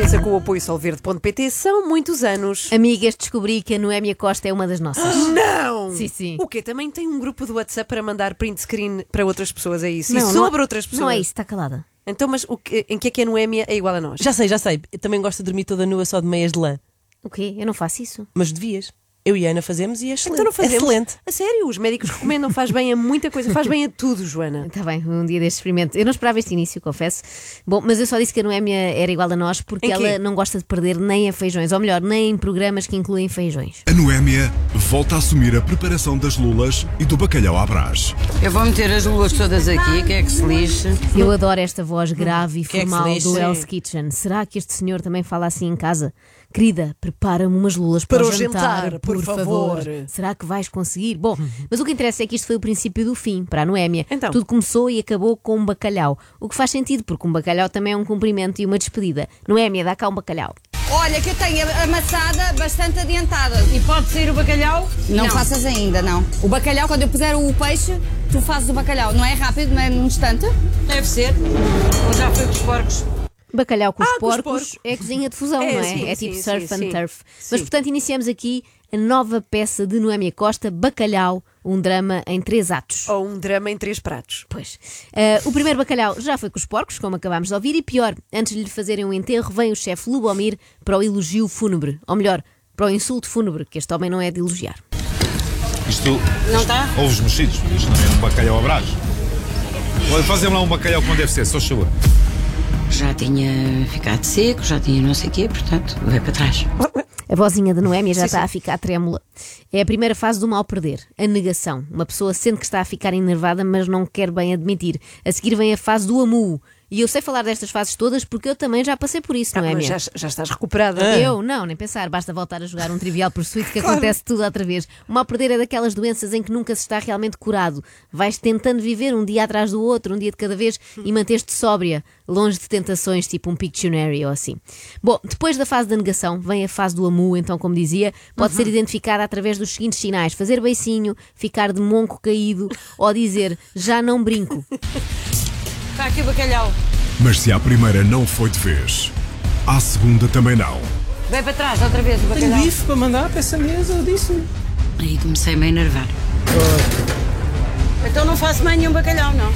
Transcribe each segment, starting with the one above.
Renascença com o apoio solverde.pt são muitos anos. Amigas, descobri que a Noémia Costa é uma das nossas. Não! Sim, sim. O quê? Também tem um grupo do WhatsApp para mandar print screen para outras pessoas, é isso? Não, e não- sobre outras pessoas? Não é isso, está calada. Então, mas o que- em que é que a Noémia é igual a nós? Já sei, já sei. Eu também gosto de dormir toda nua só de meias de lã. O quê? Eu não faço isso. Mas devias. Eu e a Ana fazemos e é excelente. Então não fazemos. Excelente. A sério, os médicos recomendam, faz bem a muita coisa, faz bem a tudo, Joana. Está bem, um dia deste experimento. Eu não esperava este início, confesso. Bom, mas eu só disse que a Noémia era igual a nós porque ela não gosta de perder nem a feijões, ou melhor, nem em programas que incluem feijões. A Noémia volta a assumir a preparação das lulas e do bacalhau à brás. Eu vou meter as luas todas aqui, que é que se lixe. Eu adoro esta voz grave e é formal lixe? do Hell's Kitchen. Será que este senhor também fala assim em casa? Querida, prepara-me umas lulas para, Para o jantar, jantar, por favor. Será que vais conseguir? Bom, mas o que interessa é que isto foi o princípio do fim para a Noémia. Então. Tudo começou e acabou com um bacalhau. O que faz sentido, porque um bacalhau também é um cumprimento e uma despedida. Noémia, dá cá um bacalhau. Olha, que eu tenho a maçada bastante adiantada. E pode sair o bacalhau? Não, faças ainda, não. O bacalhau, quando eu puser o peixe, tu fazes o bacalhau. Não é rápido, não é num instante? Deve ser. Ou já foi com os porcos? Bacalhau com os, Ah, com os porcos, porcos. é cozinha de fusão, É, não é? sim, é tipo sim, surf sim. and turf. Sim. Mas portanto iniciamos aqui a nova peça de Noémia Costa, Bacalhau, um drama em três atos. Ou um drama em três pratos. Pois. Ah, o primeiro bacalhau já foi com os porcos, como acabámos de ouvir, e pior, antes de lhe fazerem um enterro, vem o chefe Lubomir para o elogio fúnebre. Ou melhor, para o insulto fúnebre, que este homem não é de elogiar. Isto. Não está? Ovos mexidos, isto não é um bacalhau a brás. Fazem lá um bacalhau como deve ser, só chuva. Já tinha ficado seco, já tinha não sei o quê, portanto, vai para trás. A vozinha de Noémia já está a ficar trêmula. É a primeira fase do mal perder, a negação. Uma pessoa sente que está a ficar enervada, mas não quer bem admitir. A seguir vem a fase do amu. E eu sei falar destas fases todas porque eu também já passei por isso, Ah, Noémia. mas já, já estás recuperada. Eu? Não, nem pensar. Basta voltar a jogar um trivial pursuit que acontece tudo outra vez. O mal perder é daquelas doenças em que nunca se está realmente curado. Vais tentando viver um dia atrás do outro, um dia de cada vez, e manteste sóbria, longe de tentações tipo um Pictionary ou assim. Bom, depois da fase da negação, vem a fase do amu, então, como dizia, pode ser identificada através dos seguintes sinais: fazer beicinho, ficar de monco caído ou dizer já não brinco. Está aqui o bacalhau. Mas se a primeira não foi de vez, a segunda também não. Vai para trás, outra vez o Tenho bacalhau. bife para mandar para essa mesa, eu disse. Aí comecei-me a enervar. Então não faço mais nenhum bacalhau, não.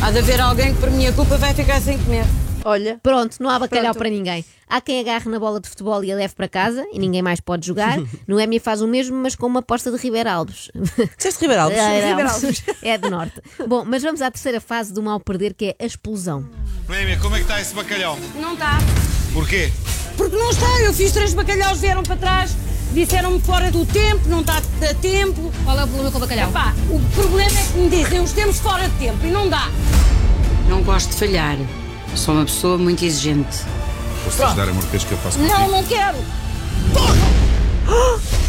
Há de haver alguém que por minha culpa vai ficar sem comer. Olha, Pronto, não há bacalhau Pronto. para ninguém. Há quem agarre na bola de futebol e a leve para casa e ninguém mais pode jogar. Noémia faz o mesmo, mas com uma aposta de Ribeiro Alves. Disseste Ribeiro Alves? É, Ribeiro Alves. é de norte. Bom, mas vamos à terceira fase do mal perder, que é a explosão. Noémia, como é que está esse bacalhau? Não está. Porquê? Porque não está, eu fiz três bacalhaus, vieram para trás, disseram-me fora do tempo, não está a tempo. Qual é o problema com o bacalhau? Pá, o problema é que me dizem os tempos fora de tempo e não dá. Não gosto de falhar. Sou uma pessoa muito exigente. Posso ajudar a mortez que eu faço Não, não quero.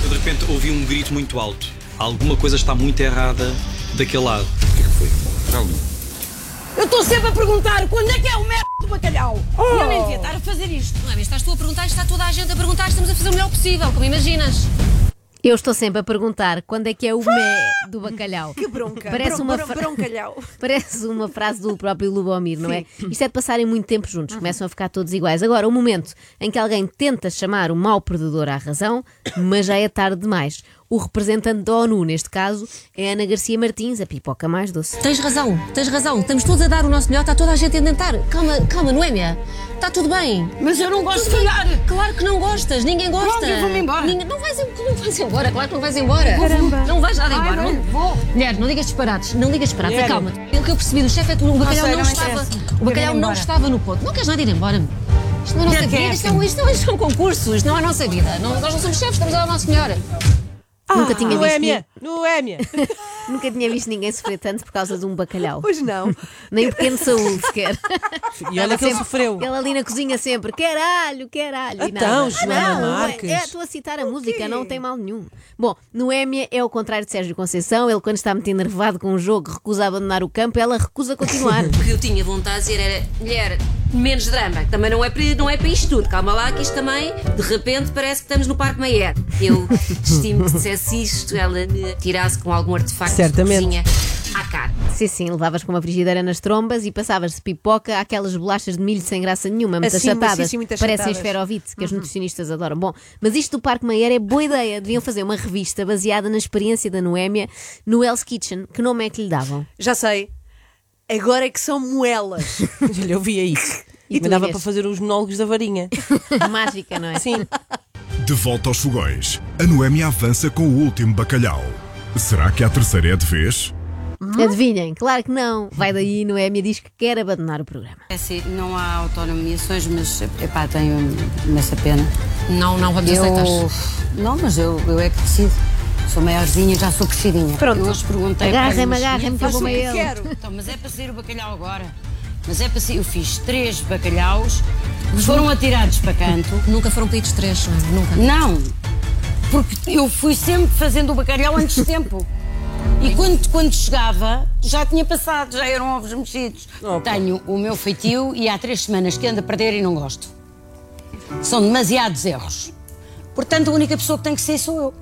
Eu de repente ouvi um grito muito alto. Alguma coisa está muito errada daquele lado. O que é que foi? Já li. Eu estou sempre a perguntar quando é que é o merda do bacalhau. E eu nem devia estar a fazer isto. Não é, mas estás tu a perguntar, está toda a gente a perguntar, estamos a fazer o melhor possível, como imaginas. Eu estou sempre a perguntar quando é que é o mé do bacalhau. que bronca. Parece Bron- uma bron- broncalhau. Parece uma frase do próprio Lubomir, não é? Isto é de passarem muito tempo juntos, começam a ficar todos iguais. Agora, o momento em que alguém tenta chamar o mau perdedor à razão, mas já é tarde demais. O representante da ONU, neste caso, é Ana Garcia Martins, a pipoca mais doce. Tens razão, tens razão. Estamos todos a dar o nosso melhor, está toda a gente a tentar. Calma, calma, Noémia. Está tudo bem. Mas eu não gosto de falhar. Claro que não gostas, ninguém gosta. Pronto, eu vou-me embora. Ninguém- Não, vais, não vais embora, claro que não vais embora. Não vais nada embora. não não, vou. Mulher, não digas disparates, não digas disparates, Mulher. calma. Pelo que eu percebi do chefe é que o bacalhau sei, não, não estava. O bacalhau não embora. estava no ponto. Não queres nada ir embora? Isto não é a nossa Eu vida, isto é, um, isto, é um, isto é um concurso, isto não é a nossa vida. Não- nós não somos chefes, estamos a dar o nosso melhor. Nunca tinha visto Noémia! Noémia! Nunca tinha visto ninguém sofrer tanto por causa de um bacalhau. Pois não. Nem pequeno saúde sequer. E olha que ele sofreu. Ele ali na cozinha sempre, caralho, caralho. e Então, nada. Joana não, Marques. É, é, estou a citar a música, não tem mal nenhum. Bom, Noémia é o contrário de Sérgio Conceição. Ele, quando está muito enervado com um jogo, recusa abandonar o campo, ela recusa continuar. O que eu tinha vontade de dizer era, mulher, menos drama, que também não é, para, não é para isto tudo. Calma lá, que isto também, de repente, parece que estamos no Parque Mayer. Eu estimo que dissesse isto, ela me tirasse com algum artefacto Certamente. de cozinha. à cara. Sim, sim, levavas com uma frigideira nas trombas e passavas de pipoca àquelas bolachas de milho sem graça nenhuma, muito Assim, achatadas. sim, sim, muito Parecem esferovite, que os nutricionistas adoram. Bom, mas isto do Parque Mayer é boa ideia. Deviam fazer uma revista baseada na experiência da Noémia no Hell's Kitchen. Que nome é que lhe davam? Já sei. Agora é que são moelas. Olha, eu via isso. E E dava para fazer os monólogos da varinha. Mágica, não é? Sim. De volta aos fogões, a Noémia avança com o último bacalhau. Será que a terceira é de vez? Adivinhem, claro que não. Vai daí, Noémia diz que quer abandonar o programa. É assim, não há autonomiações, mas epá, tenho imensa pena. Não, não vamos Eu. aceitar. Não, mas eu, eu é que decido. Sou maiorzinha, já sou crescidinha. Pronto. Eu hoje perguntei. Agarrem-me, agarrem-me que eu vou meio. quero. Então, mas é para sair o bacalhau agora. Mas é para sair. Eu fiz três bacalhaus foram atirados para canto. Nunca foram pedidos três, nunca. Não! Porque eu fui sempre fazendo o bacalhau antes de tempo. E quando, quando chegava, já tinha passado, já eram ovos mexidos. Tenho o meu feitio e há três semanas que ando a perder e não gosto. São demasiados erros. Portanto, a única pessoa que tem que ser sou eu.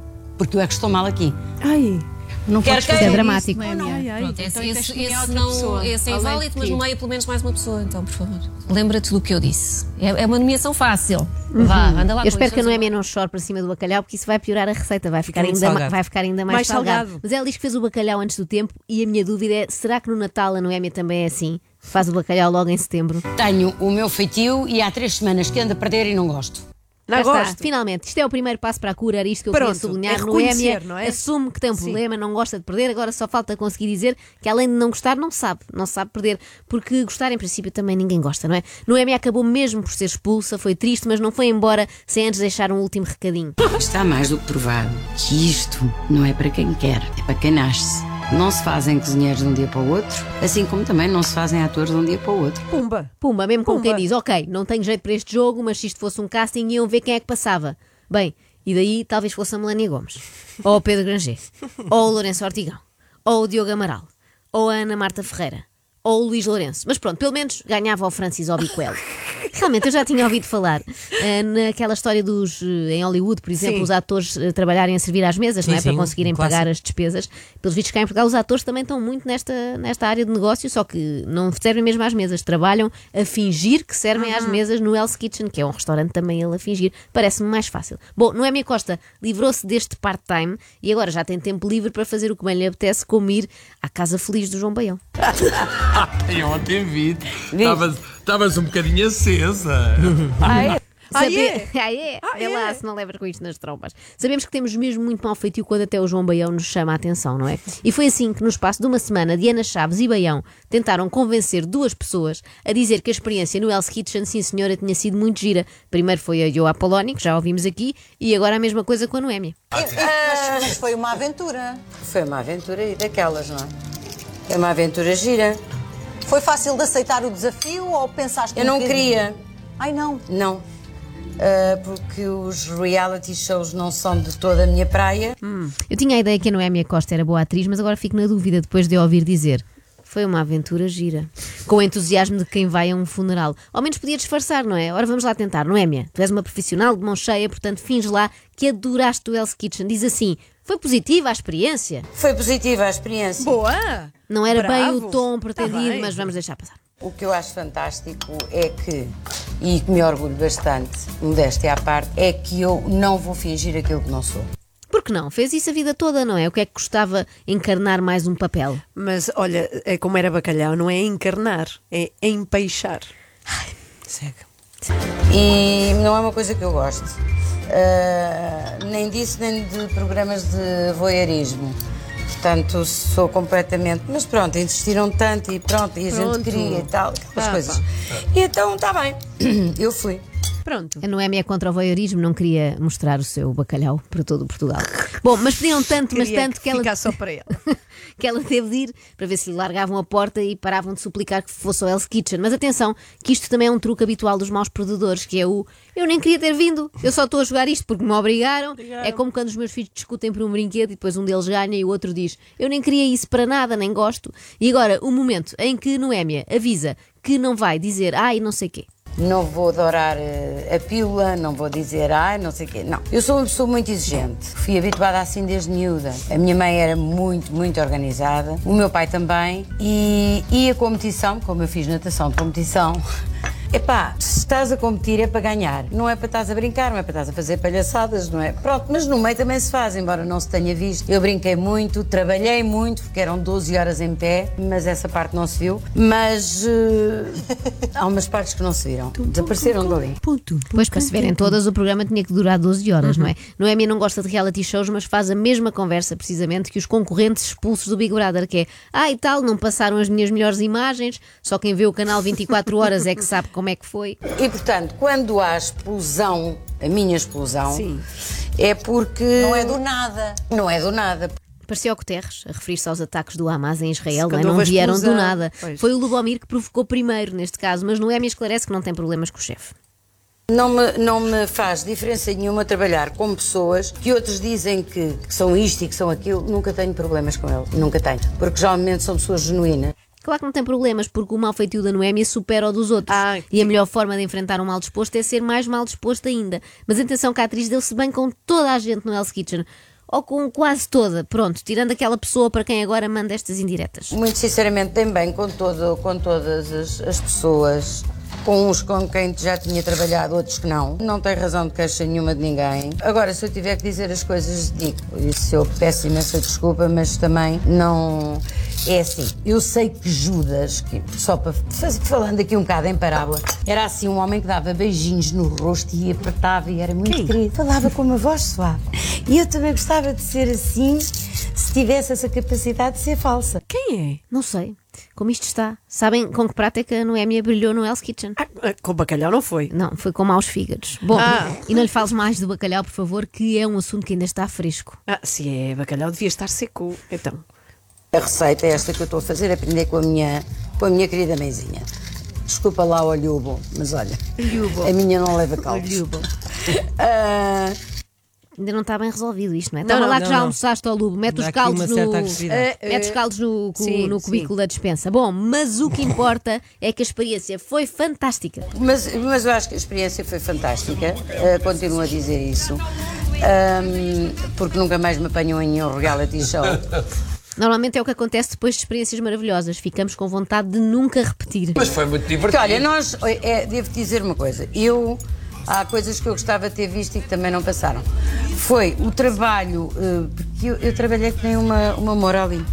Porque eu é que estou mal aqui. Ai. Não Quer podes fazer queira dramático. Ai, ai. Pronto, esse, Então tens esse, esse não, esse é Além inválido, mas ti. nomeia pelo menos mais uma pessoa, então, por favor. Lembra-te do que eu disse. É, é uma nomeação fácil. Vá, anda lá Eu espero isso, que a Noémia não chore para cima do bacalhau, porque isso vai piorar a receita, vai ficar, ainda, salgado. vai ficar ainda mais, Mais salgado. Mas ela diz que fez o bacalhau antes do tempo e a minha dúvida é: será que no Natal a Noémia também é assim? Faz o bacalhau logo em setembro? Tenho o meu feitio e há três semanas que ando a perder e não gosto. Não Já está. gosto. Finalmente, isto é o primeiro passo para a cura, era isto que eu Pronto, queria sublinhar. é Noémia não é? assume que tem um problema, não gosta de perder, agora só falta conseguir dizer que além de não gostar, não sabe, não sabe perder, porque gostar em princípio também ninguém gosta, não é? Noémia acabou mesmo por ser expulsa, foi triste, mas não foi embora sem antes deixar um último recadinho. Está mais do que provado que isto não é para quem quer, é para quem nasce. Não se fazem cozinheiros de um dia para o outro, assim como também não se fazem atores de um dia para o outro. Pumba. Pumba, mesmo como Pumba. quem diz, ok, não tenho jeito para este jogo, mas se isto fosse um casting iam ver quem é que passava. Bem, e daí talvez fosse a Melania Gomes, ou o Pedro Granger, ou o Lourenço Ortigão, ou o Diogo Amaral, ou a Ana Marta Ferreira, ou o Luís Lourenço. Mas pronto, pelo menos ganhava o Francis Obiquel. Realmente, eu já tinha ouvido falar eh, naquela história dos, eh, em Hollywood, por exemplo, Sim. os atores eh, trabalharem a servir às mesas, não é? Sim, Para conseguirem um clássico. pagar as despesas. Pelos vistos cá em Portugal, os atores também estão muito nesta, nesta área de negócio, só que não servem mesmo às mesas, trabalham a fingir que servem às mesas no Hell's Kitchen, que é um restaurante também ele a fingir. Parece-me mais fácil. Bom, Noémia Costa livrou-se deste part-time e agora já tem tempo livre para fazer o que bem lhe apetece, como ir à Casa Feliz do João Baião. Eu ontem vi. Estavas estavas um bocadinho acesa. Ah, Sabe- é? Ah, é? Ah, lá se não levas com isto nas trompas. Sabemos que temos mesmo muito mau feitio quando até o João Baião nos chama a atenção, não é? E foi assim que, no espaço de uma semana, Diana Chaves e Baião tentaram convencer duas pessoas a dizer que a experiência no Hell's Kitchen, sim senhora, tinha sido muito gira. Primeiro foi a Joa Poloni, que já ouvimos aqui, e agora a mesma coisa com a Noémia. Mas, mas foi uma aventura. Foi uma aventura e daquelas, não é? É uma aventura gira. Foi fácil de aceitar o desafio ou pensaste Eu não bocadinho? queria. Ai não. Não. Ah, porque os reality shows não são de toda a minha praia. Eu tinha a ideia que a Noémia Costa era boa atriz, mas agora fico na dúvida depois de ouvir dizer. Foi uma aventura gira. Com o entusiasmo de quem vai a um funeral. Ao menos podia disfarçar, não é? Ora, vamos lá tentar, Noémia. Tu és uma profissional de mão cheia, portanto finge lá que adoraste o Hell's Kitchen. Diz assim: foi positiva a experiência. Foi positiva a experiência. Boa. Não era bem Bravo. o tom Tá pretendido, bem. mas vamos deixar passar. O que eu acho fantástico é que, e que me orgulho bastante, modéstia à parte, é que eu não vou fingir aquilo que não sou. Por que não? Fez isso a vida toda, não é? O que é que custava encarnar mais um papel? Mas olha, é como era bacalhau, não é encarnar, é empeixar. Segue. E não é uma coisa que eu gosto. Ah, nem disso, nem de programas de voyeurismo. Portanto, sou completamente. Mas pronto, insistiram tanto e pronto, e a Pronto. gente queria e tal, aquelas Ah, coisas. pá. E então, está bem. Eu fui. Pronto. A Noémia é contra o voyeurismo, não queria mostrar o seu bacalhau para todo o Portugal. Bom, mas pediram tanto, mas tanto que ela, ficar só para ela. que ela teve de ir para ver se lhe largavam a porta e paravam de suplicar que fosse o Hell's Kitchen. Mas atenção, que isto também é um truque habitual dos maus perdedores, que é o eu nem queria ter vindo, eu só estou a jogar isto porque me obrigaram. É como quando os meus filhos discutem por um brinquedo e depois um deles ganha e o outro diz eu nem queria isso para nada, nem gosto. E agora, o momento em que Noémia avisa que não vai dizer ai não sei quê. Não vou adorar eh, a pílula, não vou dizer ai, não sei o quê. Não, eu sou uma pessoa muito exigente. Fui habituada assim desde miúda. A minha mãe era muito, muito organizada, o meu pai também, e ia competição, como eu fiz natação de competição. Epá, se estás a competir é para ganhar, não é para estás a brincar, não é para estás a fazer palhaçadas, não é? Pronto, mas no meio também se faz, embora não se tenha visto. Eu brinquei muito, trabalhei muito, porque eram 12 horas em pé, mas essa parte não se viu. Mas eh, há umas partes que não se viram, desapareceram dali. Pois, para se verem todas, o programa tinha que durar 12 horas, não é? Noémia não gosta de reality shows, mas faz a mesma conversa, precisamente, que os concorrentes expulsos do Big Brother, que é, ah, e tal, não passaram as minhas melhores imagens, só quem vê o canal 24 horas é que sabe como é que foi. E portanto, quando há explosão, a minha explosão, é porque. Não é do nada. Não é do nada. Parecia o Guterres, a referir-se aos ataques do Hamas em Israel, não, é? não vieram do nada. pois. Foi o Lubomir que provocou primeiro, neste caso, mas Noémia esclarece que não tem problemas com o chefe. Não me, não me faz diferença nenhuma trabalhar com pessoas que outros dizem que, que são isto e que são aquilo. Nunca tenho problemas com eles. Nunca tenho. Porque geralmente são pessoas genuínas. Claro que não tem problemas, porque o mal feitio da Noémia supera o dos outros. Ah, e a melhor forma de enfrentar um mal disposto é ser mais mal disposto ainda. Mas atenção que a atriz deu-se bem com toda a gente no Hell's Kitchen. Ou com quase toda, pronto, tirando aquela pessoa para quem agora manda estas indiretas. Muito sinceramente, tem bem com, todo, com todas as, as pessoas. Com uns com quem já tinha trabalhado, outros que não. Não tem razão de queixa nenhuma de ninguém. Agora, se eu tiver que dizer as coisas, digo. Isso eu peço imensa desculpa, mas também não. É assim, eu sei que Judas, que, só para faz- falando aqui um bocado em parábola, era assim um homem que dava beijinhos no rosto e apertava e era muito querido. Falava com uma voz suave. E eu também gostava de ser assim, se tivesse essa capacidade de ser falsa. Quem é? Não sei. Como isto está. Sabem com que prato é que a Noémia brilhou no Hell's Kitchen? Ah, com bacalhau não foi. Não, foi com maus fígados. Bom, Ah. e não lhe fales mais do bacalhau, por favor, que é um assunto que ainda está fresco. Ah, se é bacalhau, devia estar seco. Então. A receita é esta que eu estou a fazer, aprender com a minha, com a minha querida mãezinha. Desculpa lá o olhubo, mas olha, a minha não leva caldos. Ah, Ainda não está bem resolvido isto, não é? Não, Toma não, lá que não, já não. almoçaste ao lubo, mete Dá os aqui caldos uma no. certa agressividade. Eh, mete os caldos no, cu- sim, no sim. cubículo da despensa. Bom, mas o que importa é que a experiência foi fantástica. mas, mas eu acho que a experiência foi fantástica, ah, continuo a dizer isso, Ahm, porque nunca mais me apanham em nenhum reality show. Normalmente é o que acontece depois de experiências maravilhosas. Ficamos com vontade de nunca repetir. Mas foi muito Porque divertido. olha, nós, é, devo dizer uma coisa, eu, há coisas que eu gostava de ter visto e que também não passaram. Foi o trabalho, eh, porque eu, eu trabalhei que nem uma, uma mora ali,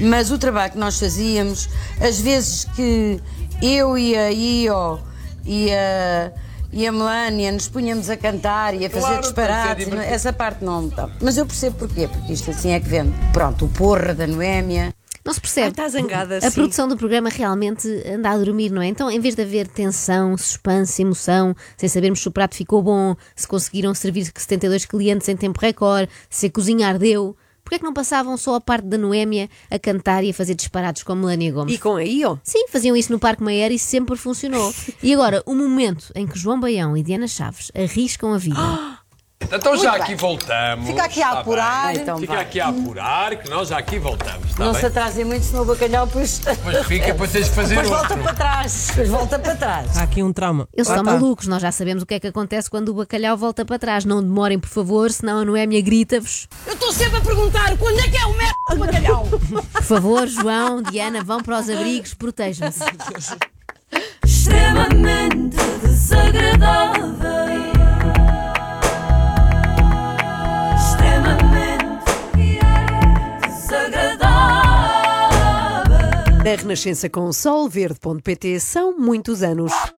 mas o trabalho que nós fazíamos, às vezes que eu e a Io e a, e a Melania nos punhamos a cantar e a fazer Claro, disparates, divertido. essa parte não tá. Mas eu percebo porquê, porque isto assim é que vende. Pronto, o porra da Noémia. Não se percebe. Ah, está zangada, A sim. produção do programa realmente anda a dormir, não é? Então, em vez de haver tensão, suspense, emoção, sem sabermos se o prato ficou bom, se conseguiram servir 72 clientes em tempo recorde, se a cozinha ardeu, porquê é que não passavam só a parte da Noémia a cantar e a fazer disparados com Melania Gomes? E com a Io? Sim, faziam isso no Parque Mayer e sempre funcionou. E agora, o momento em que João Baião e Diana Chaves arriscam a vida. Então já aqui voltamos. Fica aqui a está apurar. bem. Então Fica vá. aqui a apurar, que nós já aqui voltamos. Está não bem? se atrasem muito, senão o bacalhau depois, Mas fica, depois tens de fazer depois outro. volta para trás. Depois volta para trás. Há aqui um trauma. Eles Lá são está. malucos, nós já sabemos o que é que acontece quando o bacalhau volta para trás. Não demorem, por favor, senão a Noémia grita-vos. Eu estou sempre a perguntar quando é que é o merda do bacalhau. Por favor, João, Diana, vão para os abrigos, protejam-se. extremamente desagradável. Na Renascença com solverde.pt são muitos anos.